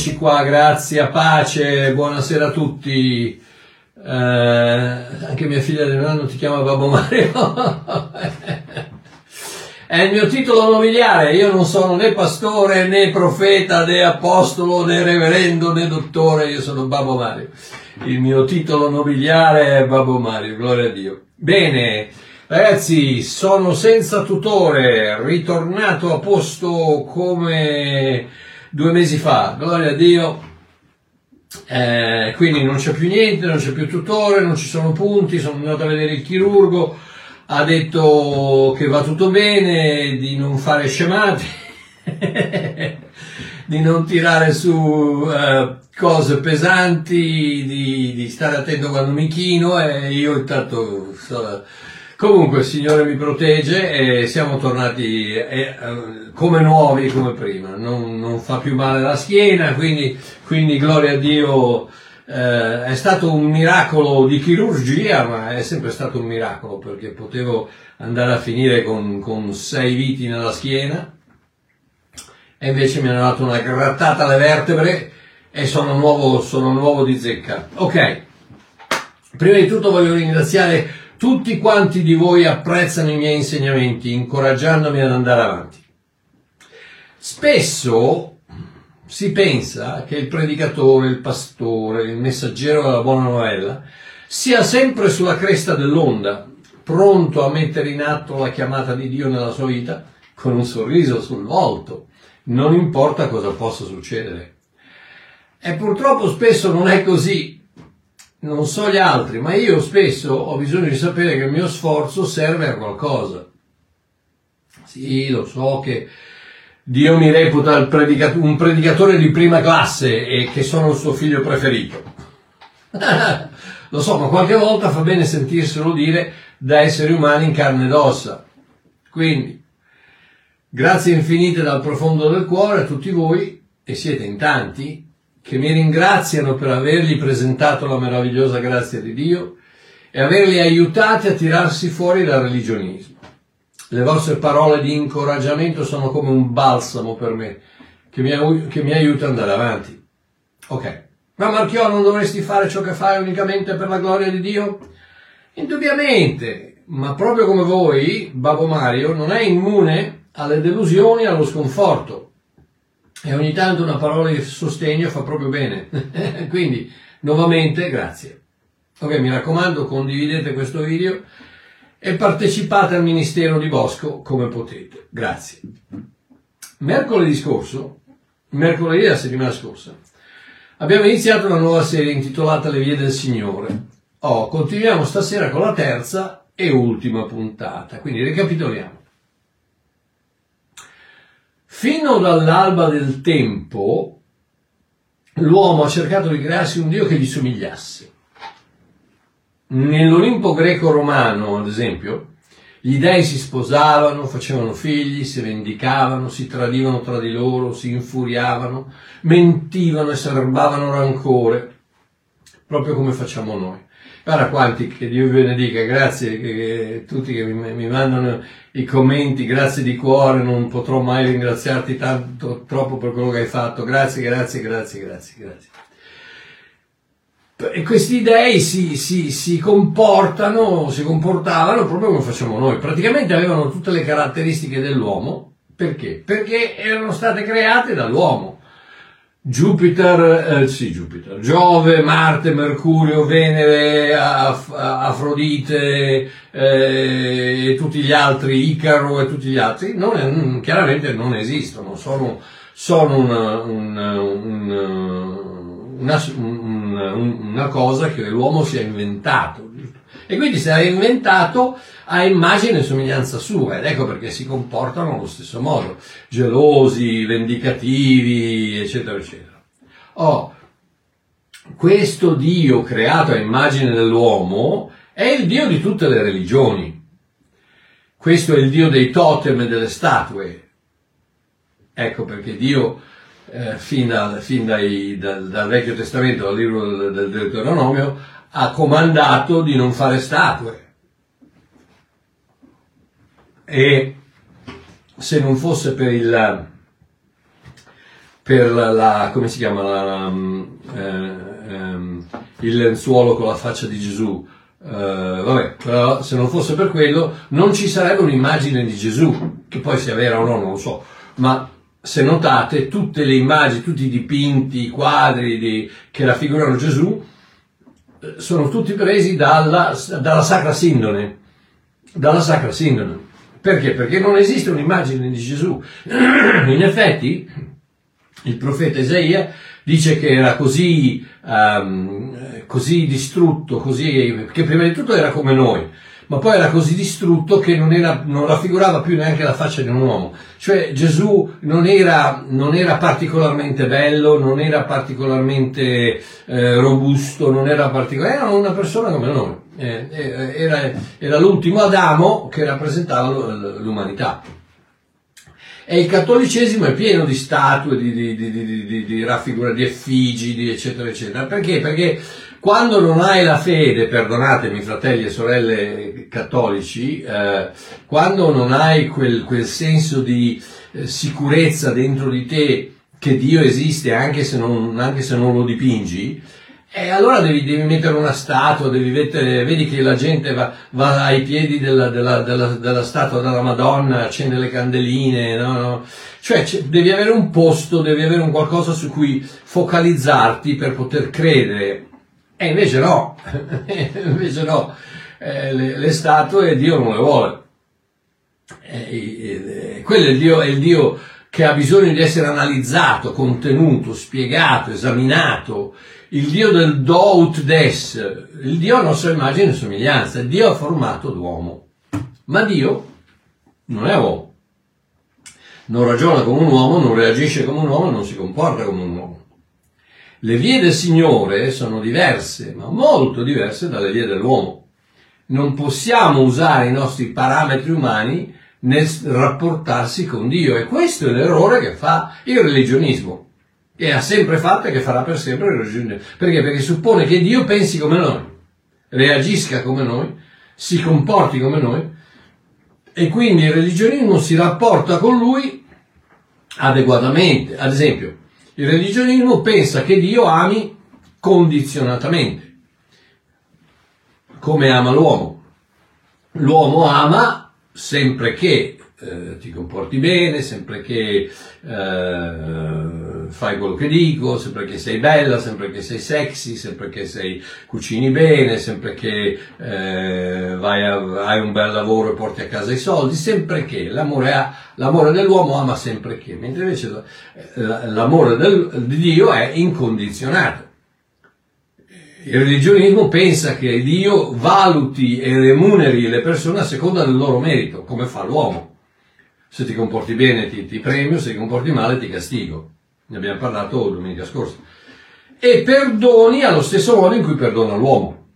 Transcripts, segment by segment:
Eccoci qua, grazie, a pace, buonasera a tutti. Eh, anche mia figlia del anno ti chiama Babbo Mario. È il mio titolo nobiliare, io non sono né pastore né profeta né apostolo né reverendo né dottore, io sono Babbo Mario. Il mio titolo nobiliare è Babbo Mario, gloria a Dio. Bene, Ragazzi, sono senza tutore, ritornato a posto come due mesi fa, gloria a Dio. Eh, quindi non c'è più niente, non c'è più tutore, non ci sono punti, sono andato a vedere il chirurgo, ha detto che va tutto bene, di non fare scemate, di non tirare su eh, cose pesanti, di, di, stare attento quando mi chino e io intanto... So, Comunque il Signore mi protegge e siamo tornati eh, eh, come nuovi come prima, non, non, fa più male la schiena, quindi, quindi gloria a Dio. Eh, è stato un miracolo di chirurgia, ma è sempre stato un miracolo perché potevo andare a finire con, con sei viti nella schiena e invece mi hanno dato una grattata alle vertebre e sono nuovo, sono nuovo di zecca. Ok, prima di tutto voglio ringraziare tutti quanti di voi apprezzano i miei insegnamenti, incoraggiandomi ad andare avanti. Spesso si pensa che il predicatore, il pastore, il messaggero della buona novella sia sempre sulla cresta dell'onda, pronto a mettere in atto la chiamata di Dio nella sua vita, con un sorriso sul volto, non importa cosa possa succedere. E purtroppo spesso non è così, non so gli altri, ma io spesso ho bisogno di sapere che il mio sforzo serve a qualcosa. Sì, lo so che Dio mi reputa predicat- un predicatore di prima classe e che sono il suo figlio preferito. lo so, ma qualche volta fa bene sentirselo dire da esseri umani in carne ed ossa. Quindi, grazie infinite dal profondo del cuore a tutti voi, e siete in tanti, che mi ringraziano per avergli presentato la meravigliosa grazia di Dio e averli aiutati a tirarsi fuori dal religionismo. Le vostre parole di incoraggiamento sono come un balsamo per me, che mi, che mi aiuta ad andare avanti. Ok, ma Marchiò non dovresti fare ciò che fai unicamente per la gloria di Dio? Indubbiamente, ma proprio come voi, Babbo Mario non è immune alle delusioni e allo sconforto e ogni tanto una parola di sostegno fa proprio bene. Quindi, nuovamente, grazie. Ok, mi raccomando, condividete questo video e partecipate al Ministero di Bosco come potete. Grazie. Mercoledì scorso, mercoledì della settimana scorsa, abbiamo iniziato una nuova serie intitolata Le vie del Signore. Oh, continuiamo stasera con la terza e ultima puntata. Quindi ricapitoliamo. Fino dall'alba del tempo l'uomo ha cercato di crearsi un Dio che gli somigliasse. Nell'Olimpo greco-romano, ad esempio, gli dei si sposavano, facevano figli, si vendicavano, si tradivano tra di loro, si infuriavano, mentivano e serbavano rancore, proprio come facciamo noi. Guarda quanti, che Dio vi benedica, grazie a tutti che mi, mi, mandano i commenti, grazie di cuore, non potrò mai ringraziarti tanto, troppo per quello che hai fatto, grazie, grazie, grazie, grazie, grazie. E questi dei si, si, si comportano, si comportavano proprio come facciamo noi, praticamente avevano tutte le caratteristiche dell'uomo, perché? Perché erano state create dall'uomo Jupiter, eh, sì, Jupiter, Giove, Marte, Mercurio, Venere, Af- Afrodite eh, e tutti gli altri, Icaro e tutti gli altri, non è, chiaramente non esistono, sono, sono una, una, una, una, cosa che l'uomo si è inventato. E quindi si è inventato a immagine e somiglianza sua ed ecco perché si comportano allo stesso modo, gelosi, vendicativi, eccetera, eccetera. Oh, questo Dio creato a immagine dell'uomo è il Dio di tutte le religioni. Questo è il Dio dei totem e delle statue. Ecco perché Dio, eh, fin, dal, fin dai, dal, dal, Vecchio Testamento, dal libro del Deuteronomio, ha comandato di non fare statue e se non fosse per il, per la, la come si chiama, la, um, eh, um, il lenzuolo con la faccia di Gesù. Uh, vabbè, però se non fosse per quello non ci sarebbe un'immagine di Gesù, che poi sia vera o no, non lo so, ma se notate tutte le immagini, tutti i dipinti, i quadri di, che raffigurano Gesù, eh, sono tutti presi dalla, dalla Sacra Sindone, dalla Sacra Sindone. Perché? Perché non esiste un'immagine di Gesù. In effetti, il profeta Isaia dice che era così, um, così distrutto, così, che prima di tutto era come noi, ma poi era così distrutto che non, era, non raffigurava più neanche la faccia di un uomo. Cioè Gesù non era, non era particolarmente bello, non era particolarmente eh, robusto, non era particolare, era una persona come noi. Eh, eh era, era l'ultimo Adamo che rappresentava l'umanità. E il cattolicesimo è pieno di statue, di, di, di, di effigi, eccetera, eccetera. Perché? Perché quando non hai la fede, perdonatemi fratelli e sorelle cattolici, eh, quando non hai quel, quel senso di eh, sicurezza dentro di te che Dio esiste anche se non, anche se non lo dipingi, e allora devi, devi, mettere una statua, devi mettere, vedi che la gente va, va ai piedi della, della, della, della, statua della Madonna, accende le candeline, no? no. Cioè devi avere un posto, devi avere un qualcosa su cui focalizzarti per poter credere. E invece no, invece no, eh, le, le, statue Dio non le vuole. Eh, eh, quello è il, Dio, è il Dio che ha bisogno di essere analizzato, contenuto, spiegato, esaminato. Il Dio del do ut des, il Dio a nostra immagine e somiglianza, Dio ha formato l'uomo, ma Dio non è uomo, non ragiona come un uomo, non reagisce come un uomo, non si comporta come un uomo. Le vie del Signore sono diverse, ma molto diverse dalle vie dell'uomo. Non possiamo usare i nostri parametri umani nel rapportarsi con Dio e questo è l'errore che fa il religionismo e ha sempre fatto e che farà per sempre il religione. Perché? Perché suppone che Dio pensi come noi, reagisca come noi, si comporti come noi e quindi il religionismo si rapporta con lui adeguatamente. Ad esempio, il religionismo pensa che Dio ami condizionatamente, come ama l'uomo. L'uomo ama sempre che eh, ti comporti bene, sempre che eh, fai quello che dico, sempre che sei bella, sempre che sei sexy, sempre che sei cucini bene, sempre che eh, vai a, hai un bel lavoro e porti a casa i soldi, sempre che l'amore, ha, l'amore dell'uomo ama sempre che, mentre invece l'amore del, di Dio è incondizionato. Il religionismo pensa che Dio valuti e remuneri le persone a seconda del loro merito, come fa l'uomo. Se ti comporti bene ti, ti premio, se ti comporti male ti castigo. Ne abbiamo parlato domenica scorsa. E perdoni allo stesso modo in cui perdona l'uomo.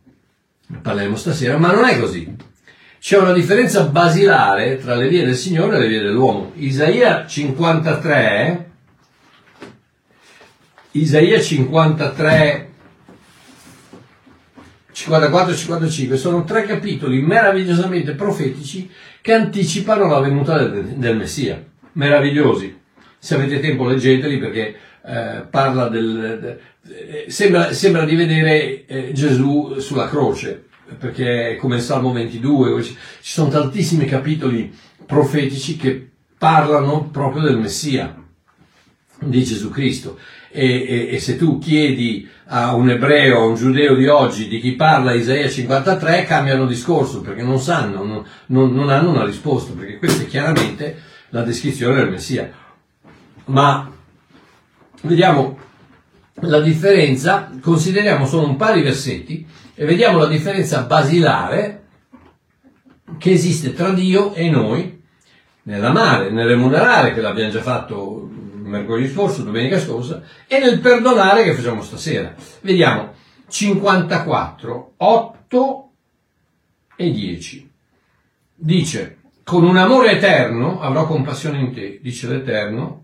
Parleremo stasera, ma non è così. C'è una differenza basilare tra le vie del Signore e le vie dell'uomo. Isaia 53, Isaia 53, 54 e 55 sono tre capitoli meravigliosamente profetici che anticipano la venuta del, del Messia. Meravigliosi. Se avete tempo leggeteli perché eh, parla del... De, eh, sembra, sembra, di vedere eh, Gesù sulla croce, perché è come il Salmo 22, ci sono tantissimi capitoli profetici che parlano proprio del Messia, di Gesù Cristo. E, e, e, se tu chiedi a un ebreo, a un giudeo di oggi, di chi parla Isaia 53, cambiano discorso perché non sanno, non, non, non hanno una risposta, perché questa è chiaramente la descrizione del Messia. Ma vediamo la differenza, consideriamo solo un paio di versetti e vediamo la differenza basilare che esiste tra Dio e noi nell'amare, nel remunerare, che l'abbiamo già fatto mercoledì scorso, domenica scorsa, e nel perdonare che facciamo stasera. Vediamo 54, 8 e 10. Dice, con un amore eterno avrò compassione in te, dice l'Eterno,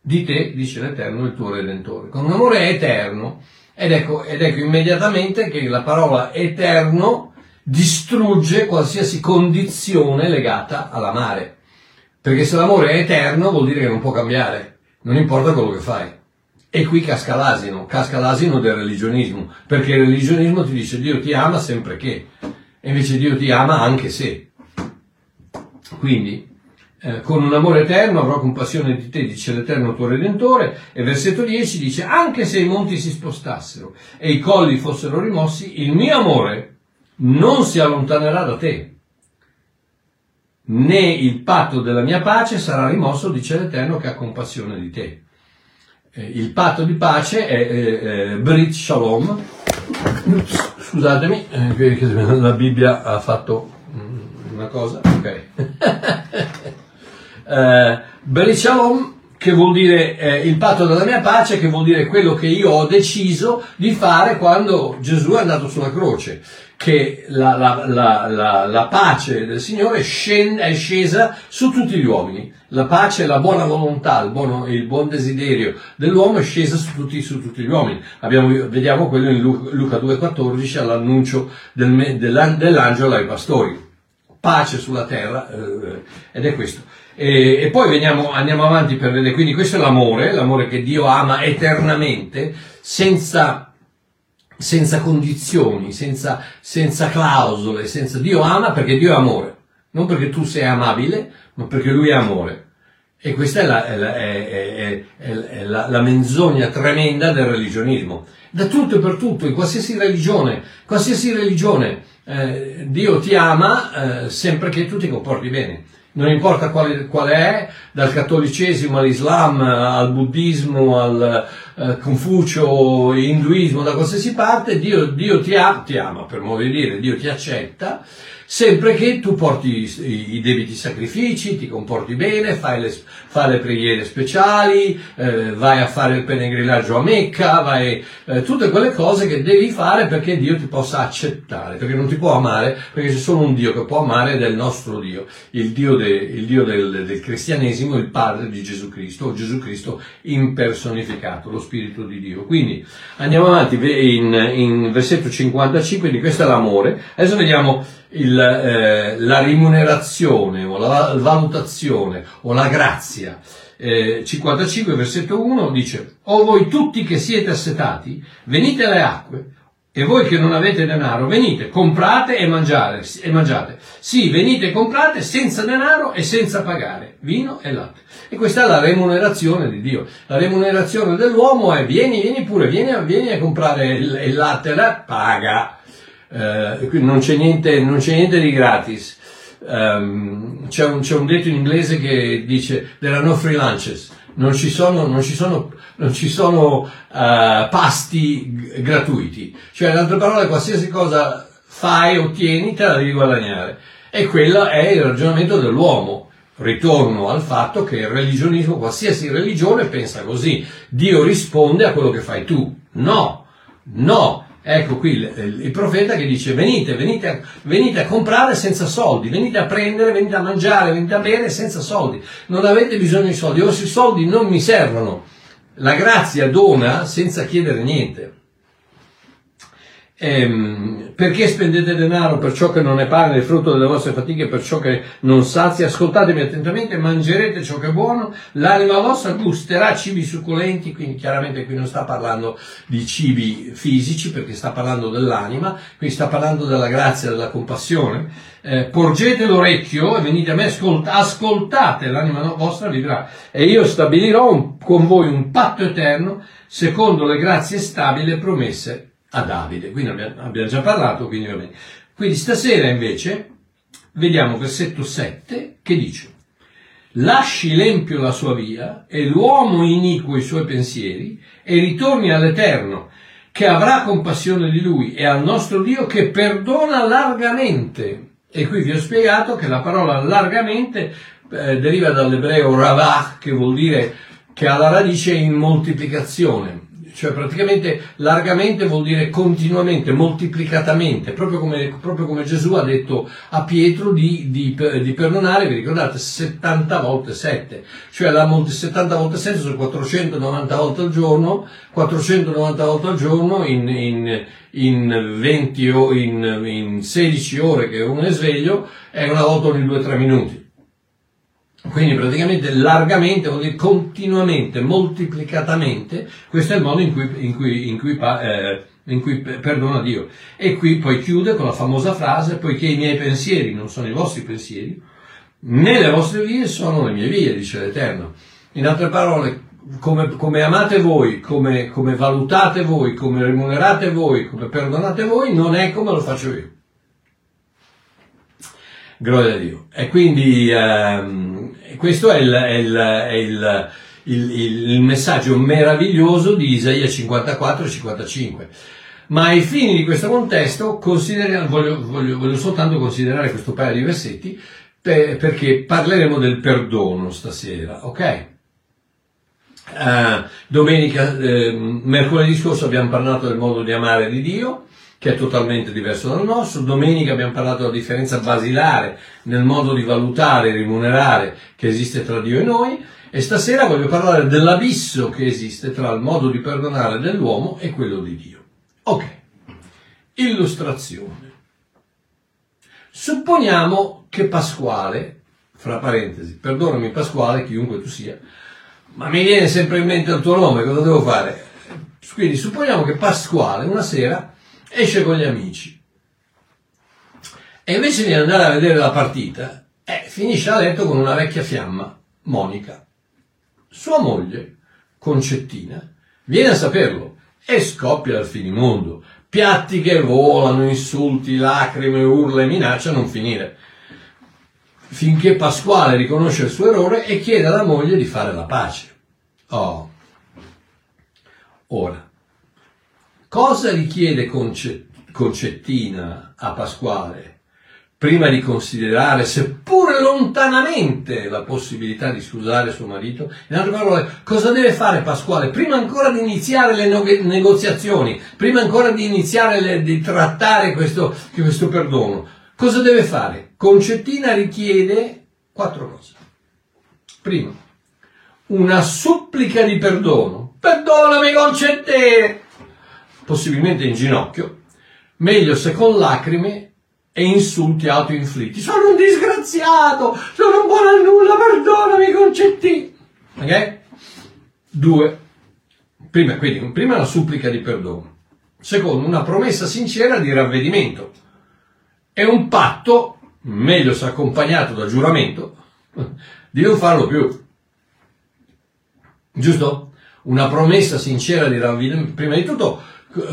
di te, dice l'Eterno, il tuo Redentore. Con un amore eterno, ed ecco, ed ecco immediatamente che la parola eterno distrugge qualsiasi condizione legata all'amare. Perché se l'amore è eterno vuol dire che non può cambiare non importa quello che fai. E qui casca l'asino, casca l'asino del religionismo, perché il religionismo ti dice Dio ti ama sempre che, e invece Dio ti ama anche se. Quindi, eh, con un amore eterno avrò compassione di te, dice l'Eterno tuo Redentore, e versetto 10 dice, anche se i monti si spostassero e i colli fossero rimossi, il mio amore non si allontanerà da te, né il patto della mia pace sarà rimosso, dice l'Eterno che ha compassione di te. Eh, il patto di pace è eh, eh Brit Shalom, scusatemi, eh, la Bibbia ha fatto mm, una cosa, ok. eh, Brit Shalom che vuol dire eh, il patto della mia pace, che vuol dire quello che io ho deciso di fare quando Gesù è andato sulla croce, che la, la, la, la pace del Signore è scesa su tutti gli uomini. La pace, la buona volontà, il, buono, il buon desiderio dell'uomo è scesa su tutti, su tutti gli uomini. Abbiamo, vediamo quello in Luca 2,14 all'annuncio del, dell'angelo ai pastori. Pace sulla terra, eh, ed è questo. E, e poi veniamo, andiamo avanti per vedere, quindi questo è l'amore, l'amore che Dio ama eternamente, senza, senza condizioni, senza, senza clausole, senza... Dio ama perché Dio è amore, non perché tu sei amabile, ma perché Lui è amore. E questa è la, è la, è, è la, la menzogna tremenda del religionismo. Da tutto e per tutto, in qualsiasi religione, qualsiasi religione, eh, Dio ti ama eh, sempre che tu ti comporti bene non importa quale, quale, è, dal cattolicesimo all'islam, al buddismo, al eh, Confucio, induismo, da qualsiasi parte, Dio, Dio ti, ha, ti ama, per modo di dire, Dio ti accetta sempre che tu porti i, debiti sacrifici, ti comporti bene, fai le, fai le preghiere speciali, eh, vai a fare il pellegrinaggio a Mecca, vai, eh, tutte quelle cose che devi fare perché Dio ti possa accettare, perché non ti può amare, perché c'è solo un Dio che può amare ed è il nostro Dio, il Dio, de, il Dio del, del cristianesimo, il Padre di Gesù Cristo, o Gesù Cristo impersonificato, lo Spirito di Dio. Quindi andiamo avanti in, in versetto 55, quindi questo è l'amore. Adesso vediamo il, eh, la rimunerazione o la valutazione o la grazia. Eh, 55 versetto 1 dice, O voi tutti che siete assetati, venite alle acque, e voi che non avete denaro, venite, comprate e, mangiare, e mangiate. Sì, venite e comprate senza denaro e senza pagare, vino e latte. E questa è la remunerazione di Dio. La remunerazione dell'uomo è vieni, vieni pure, vieni, vieni a comprare il, il latte, la, paga eh, non, c'è niente, non, c'è niente, di gratis. Um, c'è, un, c'è, un, detto in inglese che dice there are no free lunches, non ci sono, non ci sono, non ci sono uh, pasti g- gratuiti, cioè in altre parole qualsiasi cosa fai, ottieni, te la devi guadagnare. E quello è il ragionamento dell'uomo. Ritorno al fatto che il religionismo, qualsiasi religione pensa così, Dio risponde a quello che fai tu. No, no, Ecco qui il, il, profeta che dice venite, venite a, venite a, comprare senza soldi, venite a prendere, venite a mangiare, venite a bere senza soldi. Non avete bisogno di soldi, o i soldi non mi servono. La grazia dona senza chiedere niente. Ehm, perché spendete denaro per ciò che non è pane, il frutto delle vostre fatiche, per ciò che non sazia? Ascoltatemi attentamente, mangerete ciò che è buono, l'anima vostra gusterà cibi succulenti, quindi chiaramente qui non sta parlando di cibi fisici, perché sta parlando dell'anima, qui sta parlando della grazia, della compassione. Eh, porgete l'orecchio e venite a me, ascolta, ascoltate, l'anima vostra vivrà. E io stabilirò un, con voi un patto eterno, secondo le grazie stabili promesse a Davide. Quindi abbiamo, già parlato, quindi va bene. Quindi stasera invece vediamo versetto 7 che dice Lasci l'empio la sua via e l'uomo iniquo i suoi pensieri e ritorni all'Eterno che avrà compassione di lui e al nostro Dio che perdona largamente. E qui vi ho spiegato che la parola largamente eh, deriva dall'ebreo ravah, che vuol dire che ha la radice in moltiplicazione cioè praticamente largamente vuol dire continuamente, moltiplicatamente, proprio come, proprio come Gesù ha detto a Pietro di, di, di, perdonare, vi ricordate, 70 volte 7, cioè la 70 volte 7 sono 490 volte al giorno, 490 volte al giorno in, in, in 20 o in, in 16 ore che uno è sveglio, è una volta ogni 2-3 minuti. Quindi praticamente largamente, vuol dire continuamente, moltiplicatamente, questo è il modo in cui, in cui, in cui, eh, in cui perdona Dio. E qui poi chiude con la famosa frase, poiché i miei pensieri non sono i vostri pensieri, né le vostre vie sono le mie vie, dice l'Eterno. In altre parole, come, come amate voi, come, come valutate voi, come remunerate voi, come perdonate voi, non è come lo faccio io. Gloria a Dio. E quindi ehm, questo è, il, è, il, è il, il, messaggio meraviglioso di Isaia 54 e 55. Ma ai fini di questo contesto voglio, voglio, voglio, soltanto considerare questo paio di versetti per, perché parleremo del perdono stasera, ok? Uh, domenica, eh, mercoledì scorso abbiamo parlato del modo di amare di Dio, che è totalmente diverso dal nostro. Domenica abbiamo parlato della differenza basilare nel modo di valutare e rimunerare che esiste tra Dio e noi. E stasera voglio parlare dell'abisso che esiste tra il modo di perdonare dell'uomo e quello di Dio. Ok, illustrazione. Supponiamo che Pasquale, fra parentesi, perdonami Pasquale, chiunque tu sia, ma mi viene sempre in mente il tuo nome, cosa devo fare? Quindi supponiamo che Pasquale una sera esce con gli amici e invece di andare a vedere la partita, eh, finisce a letto con una vecchia fiamma, Monica. Sua moglie, Concettina, viene a saperlo e scoppia al finimondo. Piatti che volano, insulti, lacrime, urla e minaccia a non finire finché Pasquale riconosce il suo errore e chiede alla moglie di fare la pace. Oh. Ora, cosa richiede Concettina a Pasquale prima di considerare, seppure lontanamente, la possibilità di scusare suo marito? In altre parole, cosa deve fare Pasquale prima ancora di iniziare le negoziazioni, prima ancora di iniziare le, di trattare questo, questo perdono? Cosa deve fare? Concettina richiede quattro cose. Primo, una supplica di perdono. Perdonami Concettina! Possibilmente in ginocchio, meglio se con lacrime e insulti autoinflitti. Sono un disgraziato, sono un buono a nulla, perdonami Concettina! Ok? Due, prima, quindi, prima una supplica di perdono. Secondo, una promessa sincera di ravvedimento è un patto, meglio se accompagnato da giuramento, di non farlo più. Giusto? Una promessa sincera di ravvedimento, prima di tutto,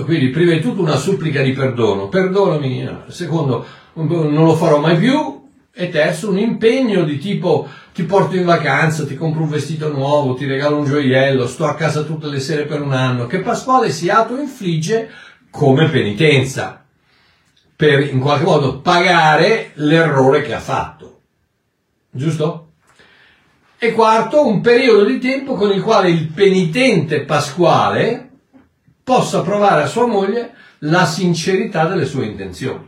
quindi prima di tutto una supplica di perdono, perdonami, secondo, non lo farò mai più, e terzo un impegno di tipo ti porto in vacanza, ti compro un vestito nuovo, ti regalo un gioiello, sto a casa tutte le sere per un anno, che Pasquale si autoinfligge come penitenza per in qualche modo pagare l'errore che ha fatto. Giusto? E quarto, un periodo di tempo con il quale il penitente pasquale possa provare a sua moglie la sincerità delle sue intenzioni.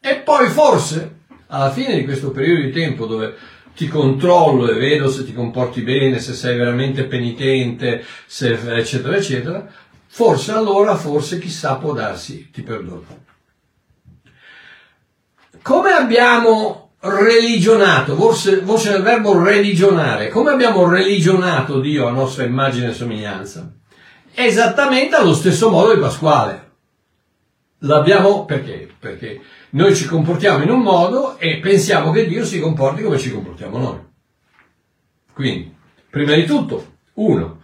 E poi forse, alla fine di questo periodo di tempo dove ti controllo e vedo se ti comporti bene, se sei veramente penitente, se, eccetera, eccetera, Forse allora, forse chissà può darsi, ti perdono. Come abbiamo religionato, forse, voce del verbo religionare, come abbiamo religionato Dio a nostra immagine e somiglianza? Esattamente allo stesso modo di Pasquale. L'abbiamo perché? Perché noi ci comportiamo in un modo e pensiamo che Dio si comporti come ci comportiamo noi. Quindi, prima di tutto, uno,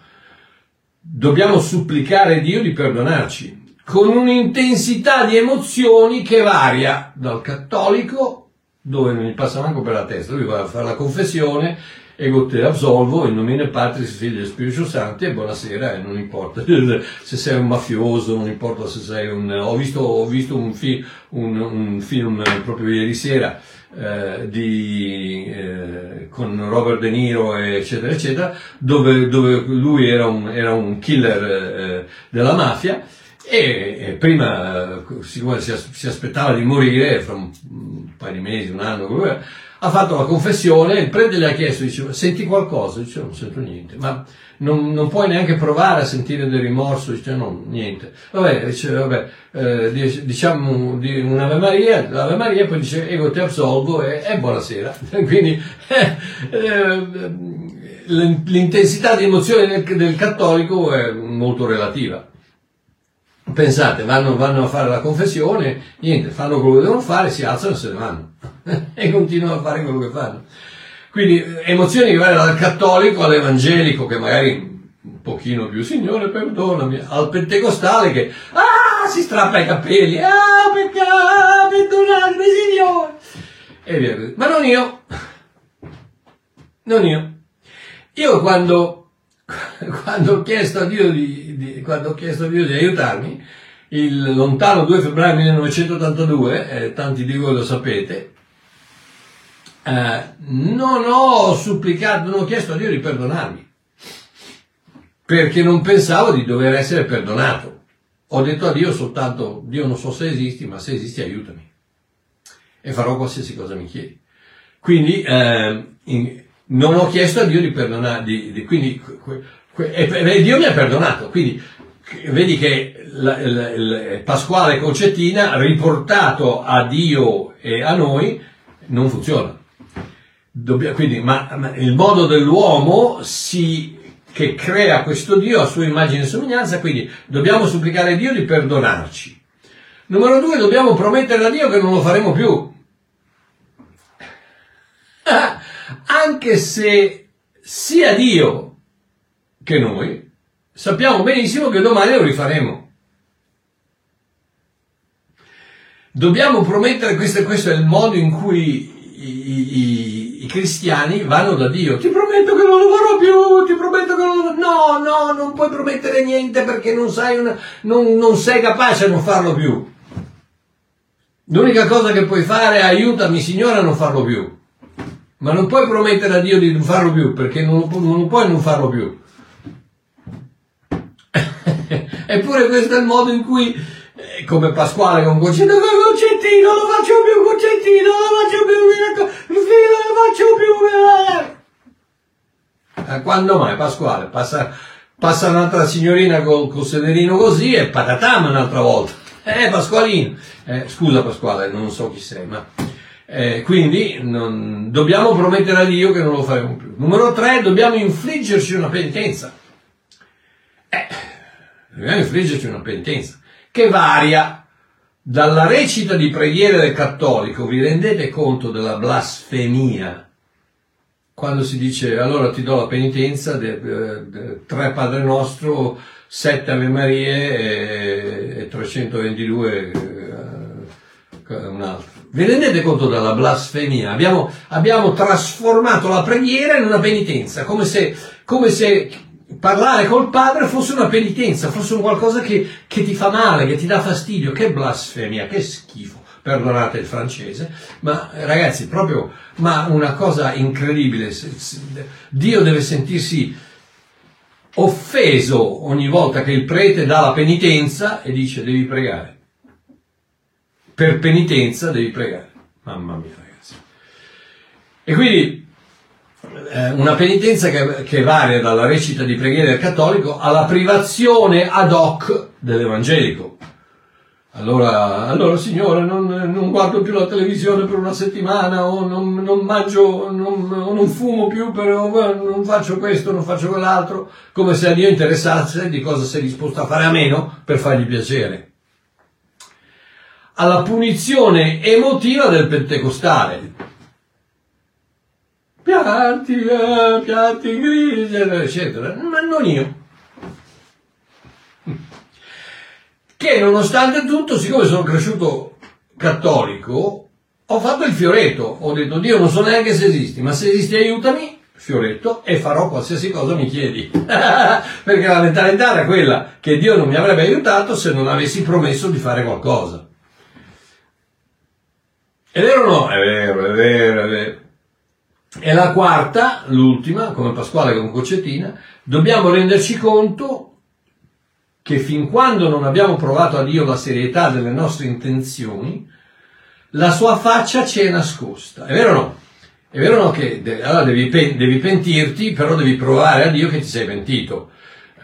dobbiamo supplicare Dio di perdonarci con un'intensità di emozioni che varia dal cattolico, dove non gli passa manco per la testa, lui va a fare la confessione, ego te absolvo, in Padre, del Figlio e Spirito Santo, e buonasera, e non importa se sei un mafioso, non importa se sei un... Ho visto, ho visto un, fi, un, un film proprio ieri sera, eh, di, eh, con Robert De Niro eccetera eccetera dove, dove lui era un, era un killer eh, della mafia e, prima siccome si, aspettava di morire fra un, paio di mesi, un anno ha fatto la confessione, il prete gli ha chiesto, dice, senti qualcosa? Dice, non sento niente, ma non, non puoi neanche provare a sentire del rimorso? Dice, no, niente. Vabbè, dice, vabbè, eh, diciamo di un'Ave Maria, l'Ave Maria, poi dice, ego ti absolvo e, e buonasera. Quindi, eh, eh, l'intensità di emozione del, del cattolico è molto relativa. Pensate, vanno, vanno, a fare la confessione, niente, fanno quello che devono fare, si alzano e se ne vanno. e continuano a fare quello che fanno. Quindi emozioni che vanno dal cattolico all'evangelico, che magari un pochino più, Signore perdonami, al pentecostale che ah, si strappa i capelli, ah, peccato, perdonatemi Signore. E via Ma non io. Non io. Io quando, quando ho chiesto a Dio di, di, a Dio di aiutarmi, il lontano 2 febbraio 1982, eh, tanti di voi lo sapete, eh, non ho supplicato, non ho chiesto a Dio di perdonarmi, perché non pensavo di dover essere perdonato. Ho detto a Dio soltanto, Dio non so se esisti, ma se esisti aiutami. E farò qualsiasi cosa mi chiedi. Quindi, eh, in, non ho chiesto a Dio di perdonare, quindi, e, Dio mi ha perdonato. Quindi, vedi che la, la, la, Pasquale Concettina, riportato a Dio e a noi, non funziona. Dobbia, quindi, ma, ma, il modo dell'uomo si, che crea questo Dio a sua immagine e somiglianza, quindi dobbiamo supplicare Dio di perdonarci. Numero due, dobbiamo promettere a Dio che non lo faremo più. Anche se sia Dio che noi sappiamo benissimo che domani lo rifaremo. Dobbiamo promettere, questo, questo è il modo in cui i, i, i, cristiani vanno da Dio. Ti prometto che non lo farò più, ti prometto che non lo No, no, non puoi promettere niente perché non, sai una, non, non sei capace a non farlo più. L'unica cosa che puoi fare è aiutami Signore a non farlo più. Ma non puoi promettere a Dio di non farlo più perché non, non puoi non farlo più. Eppure questo è il modo in cui eh, come Pasquale con Concetino, Concetino, lo faccio più, Concetino, lo faccio più, lo faccio più. Eh, quando mai Pasquale? Passa, passa un'altra signorina col, col sederino così e patatam un'altra volta. Eh, Pasqualino. Eh, scusa Pasquale, non so chi sei, ma... Eh, quindi non, dobbiamo promettere a Dio che non lo faremo più. Numero tre, dobbiamo infliggerci una penitenza. Eh, dobbiamo infliggerci una penitenza che varia dalla recita di preghiera del cattolico. Vi rendete conto della blasfemia? Quando si dice allora ti do la penitenza, de, de, de, tre Padre Nostro, sette Ave Marie e, e 322 eh, un altro. Vi rendete conto della blasfemia? Abbiamo, abbiamo trasformato la preghiera in una penitenza, come se, come se parlare col padre fosse una penitenza, fosse un qualcosa che, che ti fa male, che ti dà fastidio, che blasfemia, che schifo perdonate il francese, ma ragazzi, proprio, ma una cosa incredibile, Dio deve sentirsi offeso ogni volta che il prete dà la penitenza e dice devi pregare. Per penitenza devi pregare. Mamma mia, ragazzi. E quindi una penitenza che, che, varia dalla recita di preghiera del cattolico alla privazione ad hoc dell'evangelico. Allora, allora Signore, non, non, guardo più la televisione per una settimana, o non, non mangio, non, o non fumo più, per, non faccio questo, non faccio quell'altro, come se a Dio interessasse di cosa sei disposto a fare a meno per fargli piacere. Alla punizione emotiva del pentecostale, piatti, eh, piatti grigi, eccetera, ma non io. Che nonostante tutto, siccome sono cresciuto cattolico, ho fatto il fioretto, ho detto Dio non so neanche se esisti, ma se esisti aiutami, fioretto, e farò qualsiasi cosa mi chiedi. Perché la mentalità era quella che Dio non mi avrebbe aiutato se non avessi promesso di fare qualcosa. È vero o no? È vero, è vero, è vero. E la quarta, l'ultima, come Pasquale con Concettina, dobbiamo renderci conto che fin quando non abbiamo provato a Dio la serietà delle nostre intenzioni, la sua faccia ci è nascosta. È vero o no? È vero no che allora devi, devi pentirti, però devi provare a Dio che ti sei pentito.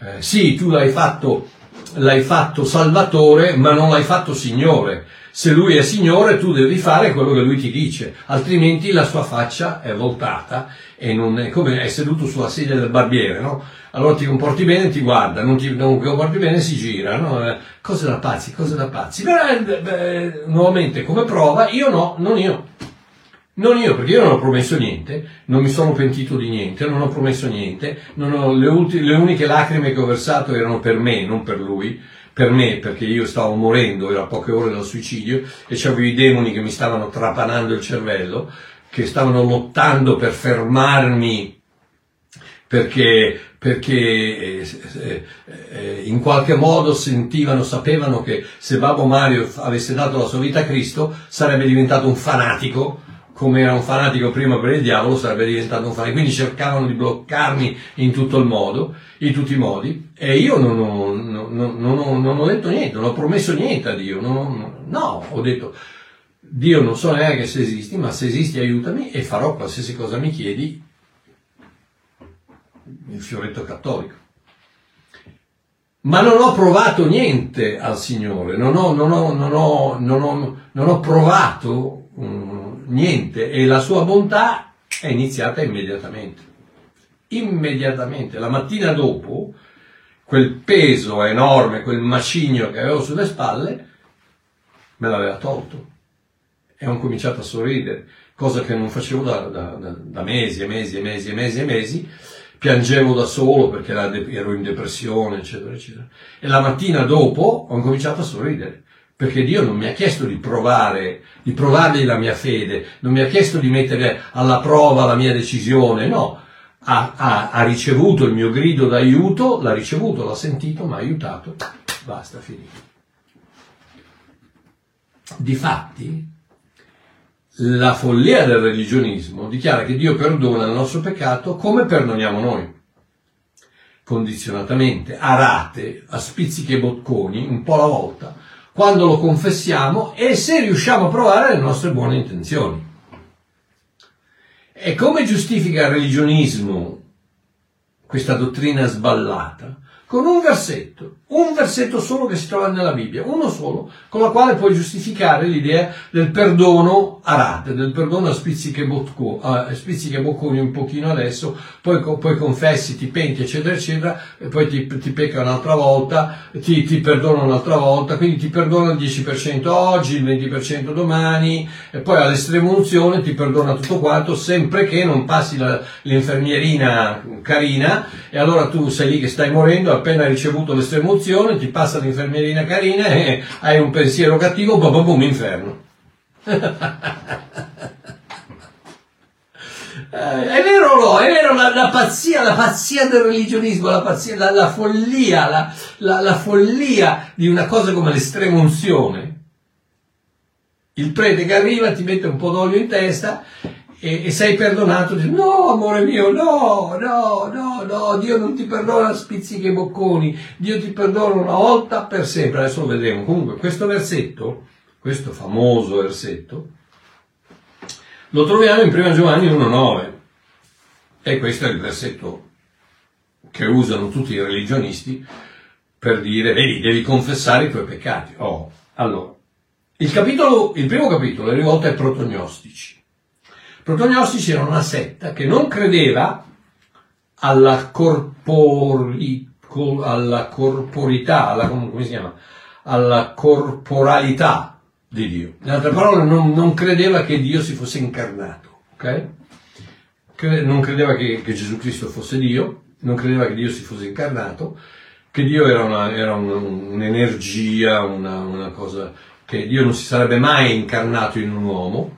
Eh, sì, tu l'hai fatto, l'hai fatto Salvatore, ma non l'hai fatto Signore. Se Lui è Signore, tu devi fare quello che Lui ti dice, altrimenti la sua faccia è voltata e non è come è seduto sulla sedia del barbiere, no? Allora ti comporti bene, ti guarda, non ti, non ti comporti bene, si gira, no? Eh, cose da pazzi, cose da pazzi. Eh, beh, nuovamente, come prova, io no, non io. Non io, perché io non ho promesso niente, non mi sono pentito di niente, non ho promesso niente, ho, le, ulti, le, uniche lacrime che ho versato erano per me, non per lui, per me, perché io stavo morendo, ero a poche ore dal suicidio e c'avevo i demoni che mi stavano trapanando il cervello, che stavano lottando per fermarmi perché, perché eh, eh, eh, in qualche modo sentivano, sapevano che se Babbo Mario avesse dato la sua vita a Cristo sarebbe diventato un fanatico come era un fanatico prima per il diavolo, sarebbe diventato un fanatico. Quindi cercavano di bloccarmi in tutto il modo, in tutti i modi, e io non ho, non, non, non ho, detto niente, non ho promesso niente a Dio. no, ho detto, Dio non so neanche se esisti, ma se esisti aiutami e farò qualsiasi cosa mi chiedi, il fioretto cattolico. Ma non ho provato niente al Signore, non ho, non ho, non ho, non ho, non ho provato um, niente e la sua bontà è iniziata immediatamente. Immediatamente, la mattina dopo, quel peso enorme, quel macigno che avevo sulle spalle, me l'aveva tolto. E ho cominciato a sorridere, cosa che non facevo da, da, da, da mesi e mesi e mesi e mesi e mesi. Piangevo da solo perché ero in depressione, eccetera, eccetera. E la mattina dopo ho cominciato a sorridere perché Dio non mi ha chiesto di provare, di provargli la mia fede, non mi ha chiesto di mettere alla prova la mia decisione, no, ha, ha, ha ricevuto il mio grido d'aiuto, l'ha ricevuto, l'ha sentito, mi ha aiutato, basta, finito. Difatti, la follia del religionismo dichiara che Dio perdona il nostro peccato come perdoniamo noi condizionatamente, a rate, a spizzichi e bocconi, un po' alla volta, quando lo confessiamo e se riusciamo a provare le nostre buone intenzioni. E come giustifica il religionismo questa dottrina sballata? con un versetto, un versetto solo che si trova nella Bibbia, uno solo, con la quale puoi giustificare l'idea del perdono a rate, del perdono a spizziche, bocconi un pochino adesso, poi, poi confessi, ti penti, eccetera, eccetera, e poi ti, ti pecca un'altra volta, ti, ti perdono un'altra volta, quindi ti perdono il 10% oggi, il 20% domani, e poi all'estrema unzione ti perdona tutto quanto, sempre che non passi la, l'infermierina carina, e allora tu sei lì che stai morendo, appena hai ricevuto l'estremozione, ti passa l'infermierina carina e hai un pensiero cattivo, boom, boom, boom, inferno. Eh, è vero no? È vero la, la, pazzia, la pazzia del religionismo, la pazzia, la, la follia, la, follia di una cosa come l'estrema unzione. Il prete che arriva ti mette un po' d'olio in testa e, e sei perdonato, dici, no amore mio, no, no, no, no, Dio non ti perdona spizzichi e bocconi, Dio ti perdona una volta per sempre, adesso lo vedremo. Comunque questo versetto, questo famoso versetto, lo troviamo in 1 Giovanni 1,9 e questo è il versetto che usano tutti i religionisti per dire, vedi, devi confessare i tuoi peccati. Oh, allora, il capitolo, il primo capitolo è rivolto ai protognostici protognostici era una setta che non credeva alla, corpori, alla corporità, alla, alla corporalità di Dio. In altre parole, non, non credeva che Dio si fosse incarnato, ok? Non credeva che, che, Gesù Cristo fosse Dio, non credeva che Dio si fosse incarnato, che Dio era, una, era un, un'energia, una, una cosa, che Dio non si sarebbe mai incarnato in un uomo,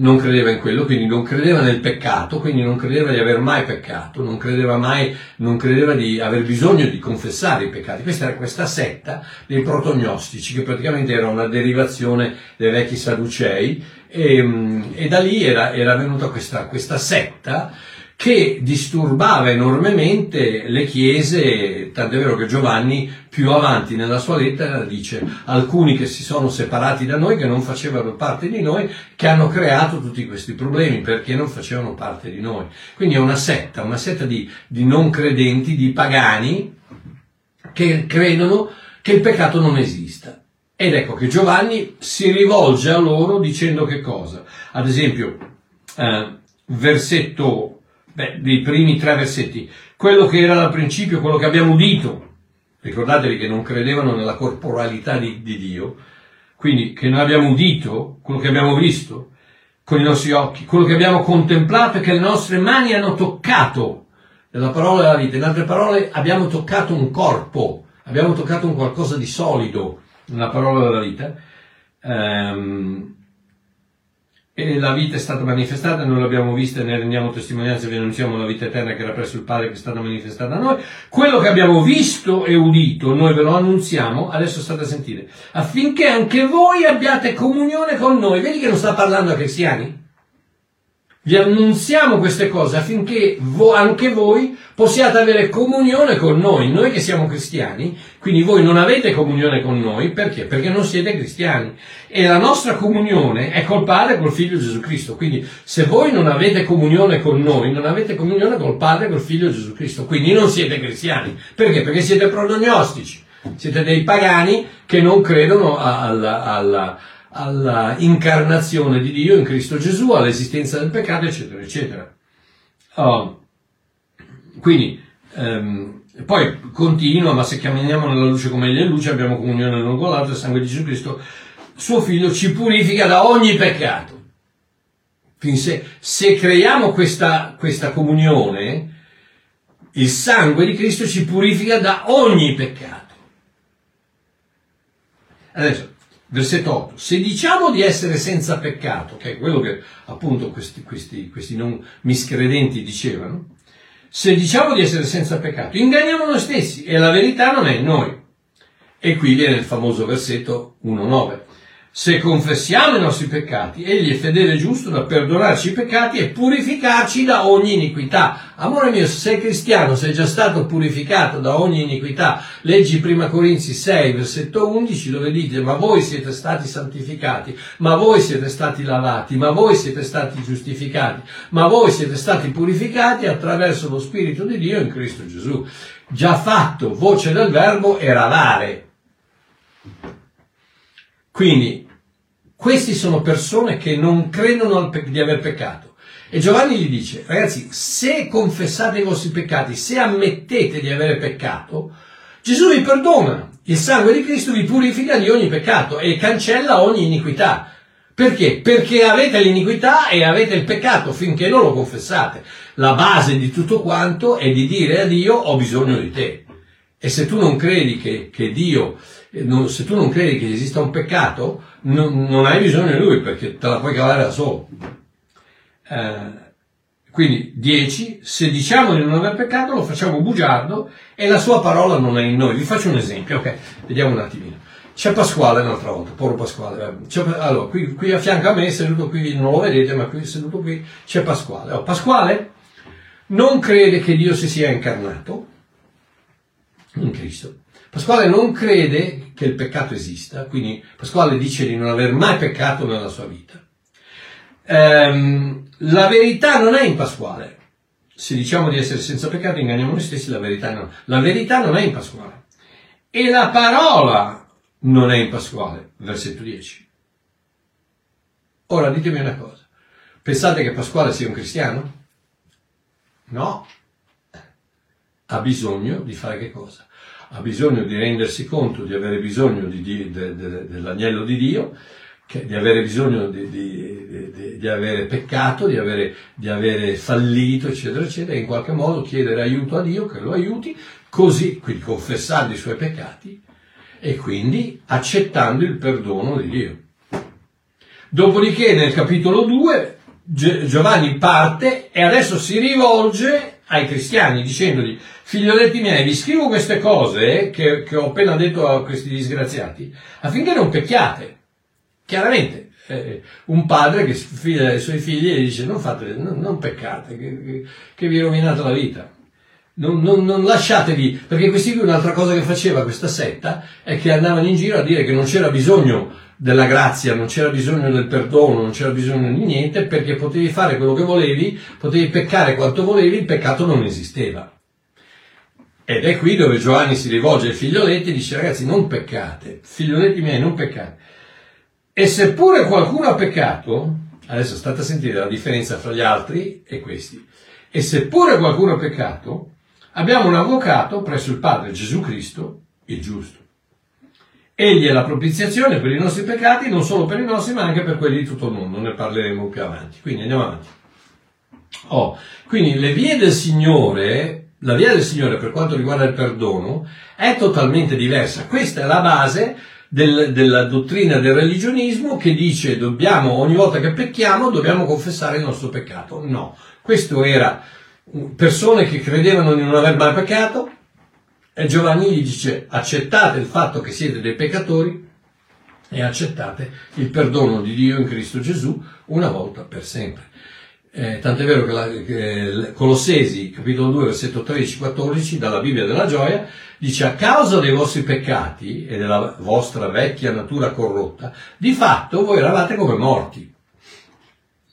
non credeva in quello, quindi non credeva nel peccato, quindi non credeva di aver mai peccato, non credeva mai, non credeva di aver bisogno di confessare i peccati. Questa era questa setta dei protognostici, che praticamente era una derivazione dei vecchi sadducei, e, e da lì era, era venuta questa, questa setta che disturbava enormemente le chiese, tant'è vero che Giovanni più avanti nella sua lettera dice alcuni che si sono separati da noi, che non facevano parte di noi, che hanno creato tutti questi problemi perché non facevano parte di noi. Quindi è una setta, una setta di, di non credenti, di pagani che credono che il peccato non esista. Ed ecco che Giovanni si rivolge a loro dicendo che cosa? Ad esempio, eh, versetto beh, dei primi tre versetti, quello che era dal principio, quello che abbiamo udito, ricordatevi che non credevano nella corporalità di, di Dio, quindi che noi abbiamo udito, quello che abbiamo visto con i nostri occhi, quello che abbiamo contemplato e che le nostre mani hanno toccato nella parola della vita. In altre parole, abbiamo toccato un corpo, abbiamo toccato un qualcosa di solido nella parola della vita. Um, e la vita è stata manifestata, noi l'abbiamo vista e ne rendiamo testimonianza e vi annunciamo la vita eterna che era presso il Padre che è stata manifestata a noi. Quello che abbiamo visto e udito, noi ve lo annunziamo, adesso state a sentire, affinché anche voi abbiate comunione con noi. Vedi che non sta parlando a cristiani? Vi annunziamo queste cose affinché vo- anche voi possiate avere comunione con noi, noi che siamo cristiani, quindi voi non avete comunione con noi, perché? Perché non siete cristiani. E la nostra comunione è col Padre e col Figlio Gesù Cristo. Quindi se voi non avete comunione con noi, non avete comunione col Padre e col Figlio Gesù Cristo. Quindi non siete cristiani. Perché? Perché siete prognostici. Siete dei pagani che non credono alla, alla alla incarnazione di Dio in Cristo Gesù, all'esistenza del peccato, eccetera, eccetera. Oh, quindi, ehm, poi continua, ma se camminiamo nella luce come egli è luce, abbiamo comunione l'uno con l'altro, il sangue di Gesù Cristo, suo figlio, ci purifica da ogni peccato. Se, se creiamo questa, questa comunione, il sangue di Cristo ci purifica da ogni peccato. Adesso, Versetto 8. Se diciamo di essere senza peccato, che è quello che appunto questi, questi, questi non miscredenti dicevano, se diciamo di essere senza peccato, inganniamo noi stessi e la verità non è in noi. E qui viene il famoso versetto 1.9. Se confessiamo i nostri peccati, egli è fedele e giusto da perdonarci i peccati e purificarci da ogni iniquità. Amore mio, se sei cristiano, sei già stato purificato da ogni iniquità. Leggi prima Corinzi 6, versetto 11, dove dice, ma voi siete stati santificati, ma voi siete stati lavati, ma voi siete stati giustificati, ma voi siete stati purificati attraverso lo Spirito di Dio in Cristo Gesù. Già fatto, voce del verbo, eravare quindi, questi sono persone che non credono di aver peccato. E Giovanni gli dice, ragazzi, se confessate i vostri peccati, se ammettete di avere peccato, Gesù vi perdona. Il sangue di Cristo vi purifica di ogni peccato e cancella ogni iniquità. Perché? Perché avete l'iniquità e avete il peccato finché non lo confessate. La base di tutto quanto è di dire a Dio ho bisogno di te. E se tu non credi che, che Dio non, se tu non credi che esista un peccato, non, non, hai bisogno di lui perché te la puoi cavare da solo. Eh, quindi 10, se diciamo di non aver peccato lo facciamo bugiardo e la sua parola non è in noi. Vi faccio un esempio, ok? Vediamo un attimino. C'è Pasquale un'altra volta, povero Pasquale. C'è, allora, qui, qui, a fianco a me, seduto qui, non lo vedete, ma qui seduto qui c'è Pasquale. Oh, Pasquale non crede che Dio si sia incarnato in Cristo Pasquale non crede che il peccato esista, quindi Pasquale dice di non aver mai peccato nella sua vita. Ehm, la verità non è in Pasquale. Se diciamo di essere senza peccato inganniamo noi stessi, la verità no. La verità non è in Pasquale. E la parola non è in Pasquale, versetto 10. Ora ditemi una cosa. Pensate che Pasquale sia un cristiano? No. Ha bisogno di fare che cosa? Ha bisogno di rendersi conto di avere bisogno di, di, de, de, dell'agnello di Dio, che, di avere bisogno di, di avere peccato, avere, di avere, fallito, eccetera, eccetera, e in qualche modo chiedere aiuto a Dio che lo aiuti, così, quindi confessando i suoi peccati e quindi accettando il perdono di Dio. Dopodiché nel capitolo 2 Giovanni parte e adesso si rivolge ai cristiani dicendogli figlioletti miei vi scrivo queste cose che, che ho appena detto a questi disgraziati affinché non pecchiate chiaramente eh, un padre che fida ai suoi figli e dice non, fate, non, non peccate, che, che, che, vi rovinate la vita. Non, non, non, lasciatevi, perché questi qui un'altra cosa che faceva questa setta è che andavano in giro a dire che non c'era bisogno della grazia, non c'era bisogno del perdono, non c'era bisogno di niente, perché potevi fare quello che volevi, potevi peccare quanto volevi, il peccato non esisteva. Ed è qui dove Giovanni si rivolge ai figlioletti e dice ragazzi non peccate, figlioletti miei non peccate. E seppure qualcuno ha peccato, adesso state a sentire la differenza fra gli altri e questi, e seppure qualcuno ha peccato, abbiamo un avvocato presso il Padre Gesù Cristo, il giusto. Egli è la propiziazione per i nostri peccati, non solo per i nostri, ma anche per quelli di tutto il mondo. Ne parleremo più avanti. Quindi andiamo avanti. Oh, quindi le vie del Signore la via del Signore per quanto riguarda il perdono è totalmente diversa. Questa è la base del, della dottrina del religionismo che dice dobbiamo, ogni volta che pecchiamo, dobbiamo confessare il nostro peccato. No, questo era persone che credevano di non aver mai peccato e Giovanni gli dice accettate il fatto che siete dei peccatori e accettate il perdono di Dio in Cristo Gesù una volta per sempre. Eh, tant'è vero che, la, che Colossesi, capitolo 2, versetto 13-14, dalla Bibbia della gioia, dice a causa dei vostri peccati e della vostra vecchia natura corrotta, di fatto voi eravate come morti.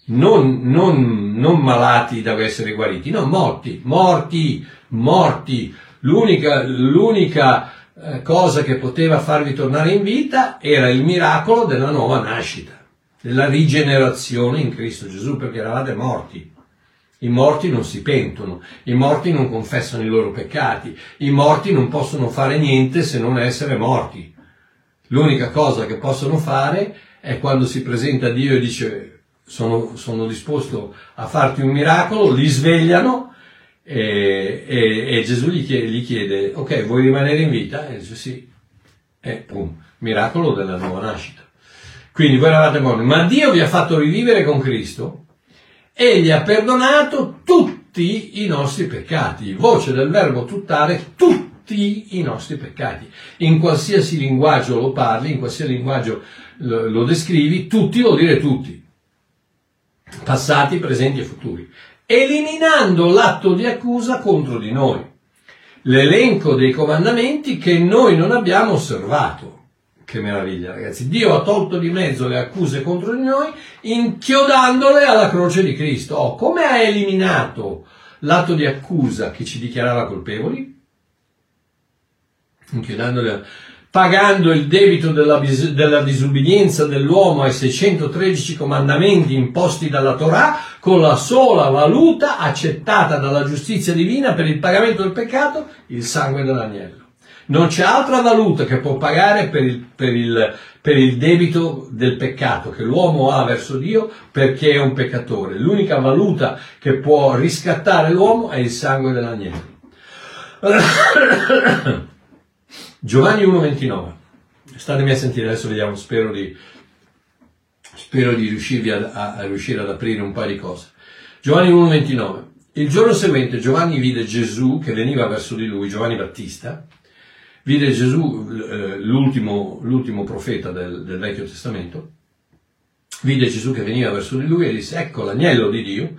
Non, non, non malati da essere guariti, no, morti, morti, morti. L'unica, l'unica eh, cosa che poteva farvi tornare in vita era il miracolo della nuova nascita della rigenerazione in Cristo Gesù, perché eravate morti. I morti non si pentono, i morti non confessano i loro peccati, i morti non possono fare niente se non essere morti. L'unica cosa che possono fare è quando si presenta a Dio e dice sono, sono disposto a farti un miracolo, li svegliano e, e, e Gesù gli chiede, gli chiede, ok, vuoi rimanere in vita? E dice sì. E pum, miracolo della nuova nascita. Quindi voi eravate morti, ma Dio vi ha fatto rivivere con Cristo e gli ha perdonato tutti i nostri peccati. Voce del verbo tuttare, tutti i nostri peccati. In qualsiasi linguaggio lo parli, in qualsiasi linguaggio lo, descrivi, tutti vuol dire tutti. Passati, presenti e futuri. Eliminando l'atto di accusa contro di noi. L'elenco dei comandamenti che noi non abbiamo osservato che meraviglia, ragazzi. Dio ha tolto di mezzo le accuse contro di noi, inchiodandole alla croce di Cristo. Oh, come ha eliminato l'atto di accusa che ci dichiarava colpevoli? Inchiodandole, pagando il debito della, della disubbidienza dell'uomo ai 613 comandamenti imposti dalla Torah con la sola valuta accettata dalla giustizia divina per il pagamento del peccato, il sangue dell'agnello. Non c'è altra valuta che può pagare per il, per, il, per il, debito del peccato che l'uomo ha verso Dio perché è un peccatore. L'unica valuta che può riscattare l'uomo è il sangue dell'agnello. Giovanni 1,29. Statemi a sentire, adesso vediamo, spero di, spero di riuscirvi a, a, a riuscire ad aprire un paio di cose. Giovanni 1,29. Il giorno seguente Giovanni vide Gesù che veniva verso di lui, Giovanni Battista, vide Gesù, eh, l'ultimo, l'ultimo, profeta del, del, Vecchio Testamento, vide Gesù che veniva verso di lui e disse, ecco l'agnello di Dio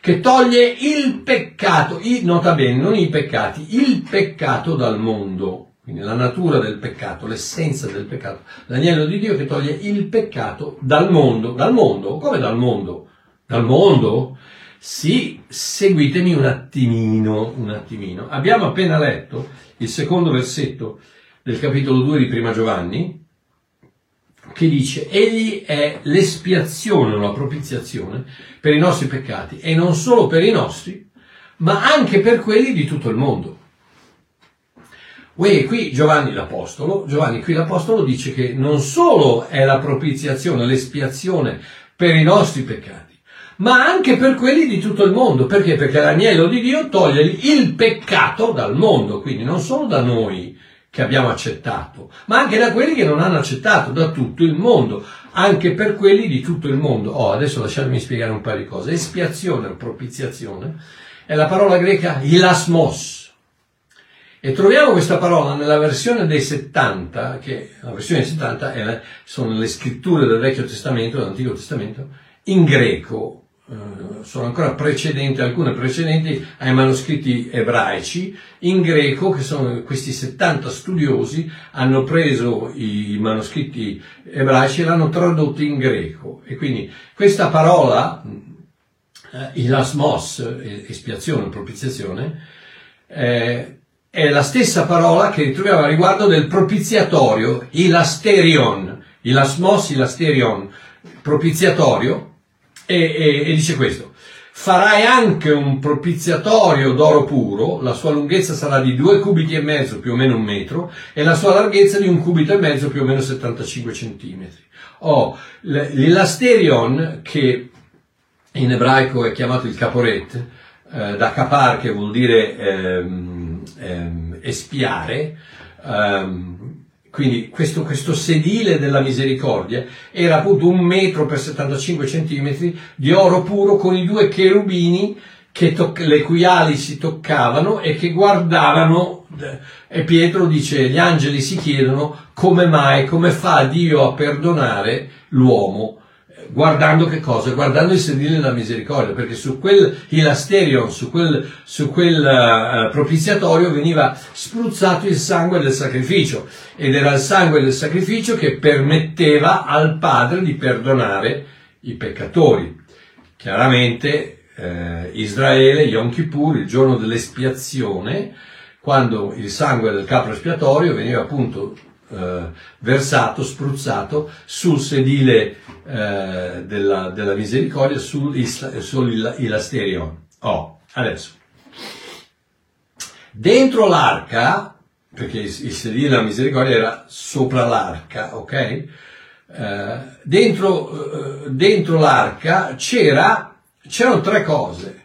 che toglie il peccato, nota bene, non i peccati, il peccato dal mondo, quindi la natura del peccato, l'essenza del peccato, l'agnello di Dio che toglie il peccato dal mondo, dal mondo, come dal mondo? Dal mondo? Sì, seguitemi un attimino, un attimino. Abbiamo appena letto il secondo versetto del capitolo 2 di Prima Giovanni, che dice, egli è l'espiazione la propiziazione per i nostri peccati, e non solo per i nostri, ma anche per quelli di tutto il mondo. Uè, qui Giovanni l'Apostolo, Giovanni qui l'Apostolo dice che non solo è la propiziazione, l'espiazione per i nostri peccati, ma anche per quelli di tutto il mondo. Perché? Perché l'agnello di Dio toglie il peccato dal mondo, quindi non solo da noi che abbiamo accettato, ma anche da quelli che non hanno accettato, da tutto il mondo, anche per quelli di tutto il mondo. Oh, adesso lasciatemi spiegare un paio di cose. Espiazione propiziazione è la parola greca ilasmos. E troviamo questa parola nella versione dei 70, che la versione dei 70 è, sono le scritture del Vecchio Testamento, dell'Antico Testamento, in greco, sono ancora precedenti, alcune precedenti ai manoscritti ebraici in greco, che sono questi 70 studiosi, hanno preso i manoscritti ebraici e l'hanno tradotto in greco. E quindi questa parola, eh, ilasmos, espiazione, propiziazione, eh, è la stessa parola che ritroviamo a riguardo del propiziatorio, ilasterion, ilasmos, ilasterion, propiziatorio, e, e, e dice questo. Farai anche un propiziatorio d'oro puro, la sua lunghezza sarà di due cubiti e mezzo, più o meno un metro, e la sua larghezza di un cubito e mezzo, più o meno 75 centimetri. Oh, l'ilasterion, che in ebraico è chiamato il caporet, eh, da capar, che vuol dire ehm, ehm, espiare, ehm, quindi questo, questo, sedile della misericordia era appunto un metro per 75 centimetri di oro puro con i due cherubini toc- le cui ali si toccavano e che guardavano e Pietro dice gli angeli si chiedono come mai, come fa Dio a perdonare l'uomo guardando che cosa? Guardando il sedile della misericordia, perché su quel ilasterion, su quel, su quel uh, propiziatorio veniva spruzzato il sangue del sacrificio ed era il sangue del sacrificio che permetteva al Padre di perdonare i peccatori. Chiaramente eh, Israele, Yom Kippur, il giorno dell'espiazione, quando il sangue del capro espiatorio veniva appunto eh, versato, spruzzato sul sedile eh, della, della, misericordia, sul, sull'Ilasterion. Oh, adesso. Dentro l'arca, perché il, il sedile della misericordia era sopra l'arca, ok? Eh, dentro, eh, dentro l'arca c'era, c'erano tre cose.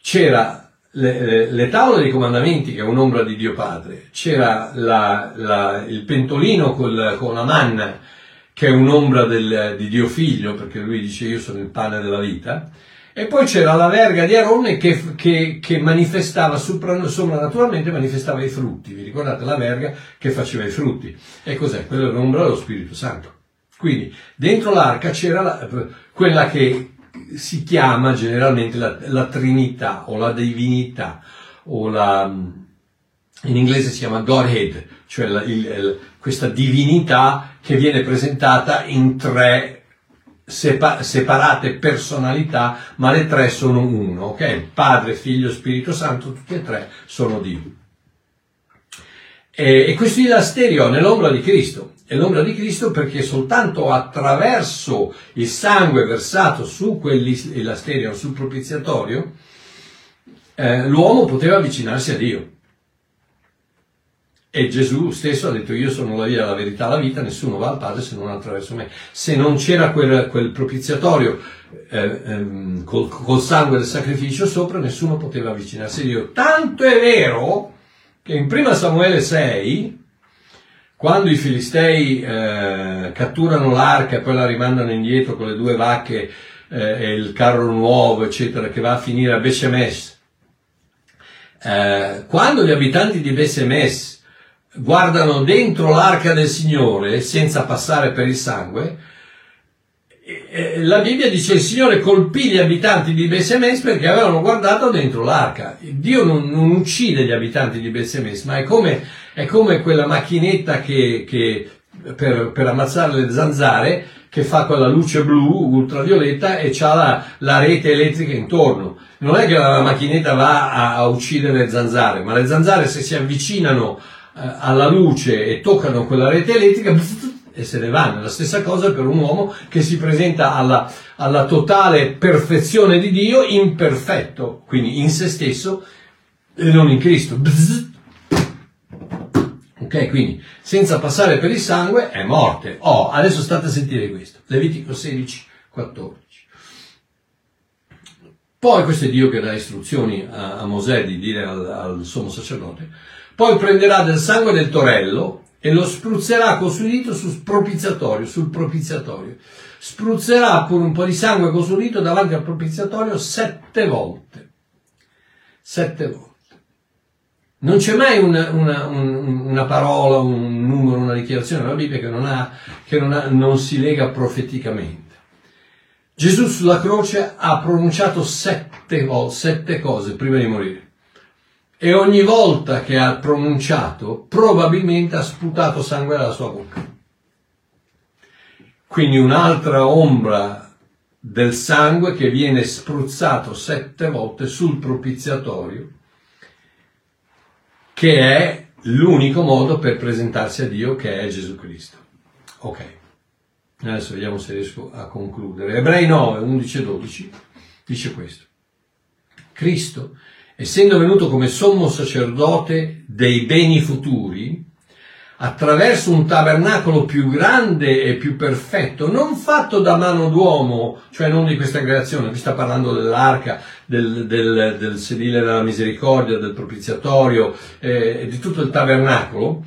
C'era le, le, tavole dei comandamenti, che è un'ombra di Dio Padre, c'era la, la, il pentolino col, con la manna, che è un'ombra del, di Dio Figlio, perché lui dice io sono il pane della vita, e poi c'era la verga di Aronne che, che, che manifestava, soprannaturalmente manifestava i frutti. Vi ricordate la verga che faceva i frutti? E cos'è? Quella è l'ombra dello Spirito Santo. Quindi dentro l'arca c'era la, quella che si chiama generalmente la, la Trinità o la Divinità o la, in inglese si chiama Godhead, cioè la, il, il, questa divinità che viene presentata in tre sepa, separate personalità, ma le tre sono uno, ok? Padre, Figlio, Spirito Santo, tutti e tre sono Dio. E, e questo ilasterio nell'ombra di Cristo è l'ombra di Cristo perché soltanto attraverso il sangue versato su quell'elasterio, sul propiziatorio, eh, l'uomo poteva avvicinarsi a Dio. E Gesù stesso ha detto io sono la via, la verità, la vita, nessuno va al Padre se non attraverso me. Se non c'era quel, quel propiziatorio eh, ehm, col, col sangue del sacrificio sopra, nessuno poteva avvicinarsi a Dio. Tanto è vero che in 1 Samuele 6, quando i Filistei eh, catturano l'arca e poi la rimandano indietro con le due vacche eh, e il carro nuovo, eccetera, che va a finire a Beshemesh, eh, quando gli abitanti di Beshemesh guardano dentro l'arca del Signore senza passare per il sangue, la Bibbia dice il Signore colpì gli abitanti di Bessemes perché avevano guardato dentro l'arca. Dio non, non uccide gli abitanti di Bessemes, ma è come, è come quella macchinetta che, che per, per, ammazzare le zanzare che fa quella luce blu ultravioletta e ha la, la, rete elettrica intorno. Non è che la macchinetta va a, a uccidere le zanzare, ma le zanzare se si avvicinano eh, alla luce e toccano quella rete elettrica, e se ne vanno. La stessa cosa per un uomo che si presenta alla, alla totale perfezione di Dio imperfetto, quindi in se stesso e non in Cristo. Bzz. Ok, quindi senza passare per il sangue è morte. Oh, adesso state a sentire questo. Levitico 16, 14. Poi questo è Dio che dà istruzioni a, a Mosè di dire al, al sommo sacerdote. Poi prenderà del sangue del torello e lo spruzzerà col suo dito sul propiziatorio, sul propiziatorio. Spruzzerà con un po' di sangue col suo dito davanti al propiziatorio sette volte. Sette volte. Non c'è mai una, una, una, parola, un numero, una dichiarazione nella Bibbia che, non, ha, che non, ha, non si lega profeticamente. Gesù sulla croce ha pronunciato sette, sette cose prima di morire. E ogni volta che ha pronunciato, probabilmente ha sputato sangue dalla sua bocca. Quindi un'altra ombra del sangue che viene spruzzato sette volte sul propiziatorio, che è l'unico modo per presentarsi a Dio, che è Gesù Cristo. Ok, adesso vediamo se riesco a concludere. Ebrei 9, 11 e 12 dice questo. Cristo, essendo venuto come sommo sacerdote dei beni futuri, attraverso un tabernacolo più grande e più perfetto, non fatto da mano d'uomo, cioè non di questa creazione, qui sta parlando dell'arca, del, del, del sedile della misericordia, del propiziatorio eh, di tutto il tabernacolo,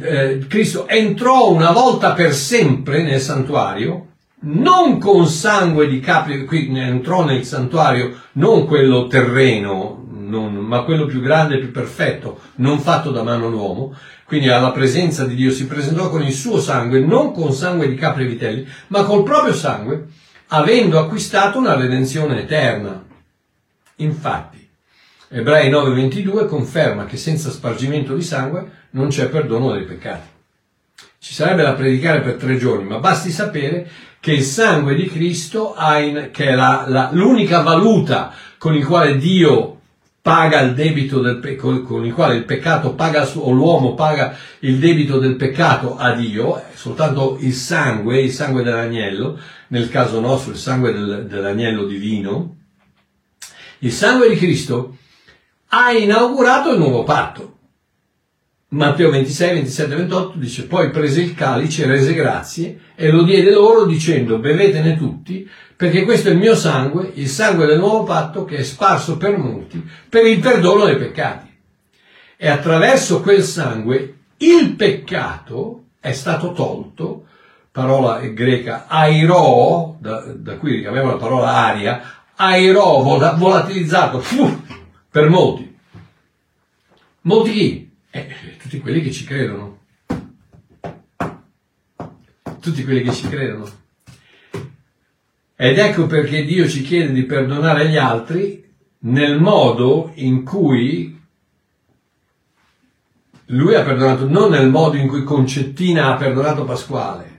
eh, Cristo entrò una volta per sempre nel santuario, non con sangue di capri, qui entrò nel santuario, non quello terreno, non, ma quello più grande e più perfetto, non fatto da mano d'uomo, quindi alla presenza di Dio si presentò con il suo sangue, non con sangue di capri e vitelli, ma col proprio sangue, avendo acquistato una redenzione eterna. Infatti, Ebrei 9:22 conferma che senza spargimento di sangue non c'è perdono dei peccati. Ci sarebbe da predicare per tre giorni, ma basti sapere che il sangue di Cristo, in, che è la, la, l'unica valuta con il quale Dio paga il debito del pe- con il quale il peccato paga o l'uomo paga il debito del peccato a Dio, soltanto il sangue, il sangue dell'agnello, nel caso nostro il sangue del, dell'agnello divino, il sangue di Cristo ha inaugurato il nuovo patto. Matteo 26, 27, 28 dice, poi prese il calice, rese grazie e lo diede loro dicendo, bevetene tutti, perché questo è il mio sangue, il sangue del nuovo patto che è sparso per molti per il perdono dei peccati. E attraverso quel sangue il peccato è stato tolto, parola greca airo, da, da cui ricaviamo la parola aria, airo, volatilizzato, per molti. Molti chi? Eh, tutti quelli che ci credono. Tutti quelli che ci credono. Ed ecco perché Dio ci chiede di perdonare gli altri nel modo in cui lui ha perdonato, non nel modo in cui Concettina ha perdonato Pasquale,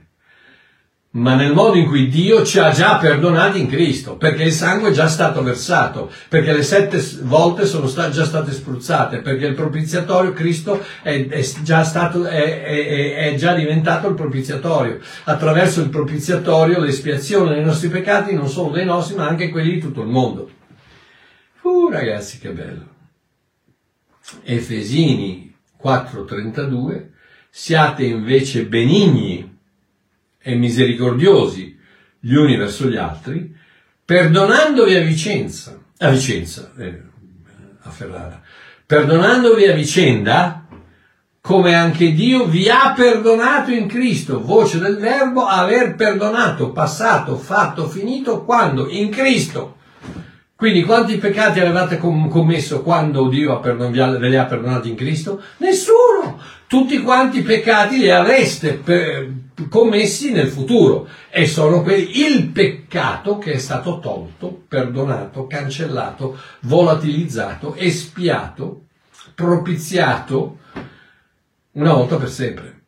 ma nel modo in cui Dio ci ha già perdonati in Cristo, perché il sangue è già stato versato, perché le sette volte sono sta- già state spruzzate, perché il propiziatorio Cristo è, è già stato, è, è, è, già diventato il propiziatorio. Attraverso il propiziatorio l'espiazione dei nostri peccati, non solo dei nostri, ma anche quelli di tutto il mondo. Uh, ragazzi, che bello. Efesini 4:32, siate invece benigni e misericordiosi gli uni verso gli altri, perdonandovi a Vicenza, a Vicenza, eh, a Ferrara, perdonandovi a vicenda, come anche Dio vi ha perdonato in Cristo, voce del verbo aver perdonato, passato, fatto, finito, quando? In Cristo. Quindi quanti peccati avevate commesso quando Dio ve li ha perdonati in Cristo? Nessuno! Tutti quanti peccati li avreste commessi nel futuro e sono quelli, il peccato che è stato tolto, perdonato, cancellato, volatilizzato, espiato, propiziato una volta per sempre.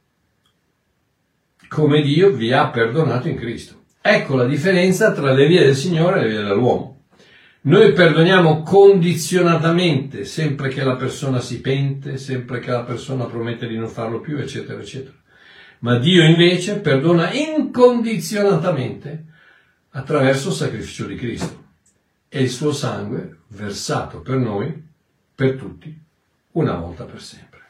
Come Dio vi ha perdonato in Cristo. Ecco la differenza tra le vie del Signore e le vie dell'uomo. Noi perdoniamo condizionatamente sempre che la persona si pente, sempre che la persona promette di non farlo più, eccetera, eccetera. Ma Dio invece perdona incondizionatamente attraverso il sacrificio di Cristo e il suo sangue versato per noi, per tutti, una volta per sempre.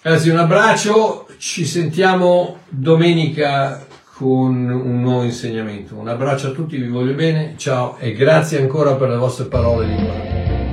Ragazzi, un abbraccio, ci sentiamo domenica con un nuovo insegnamento. Un abbraccio a tutti, vi voglio bene, ciao e grazie ancora per le vostre parole di guardia.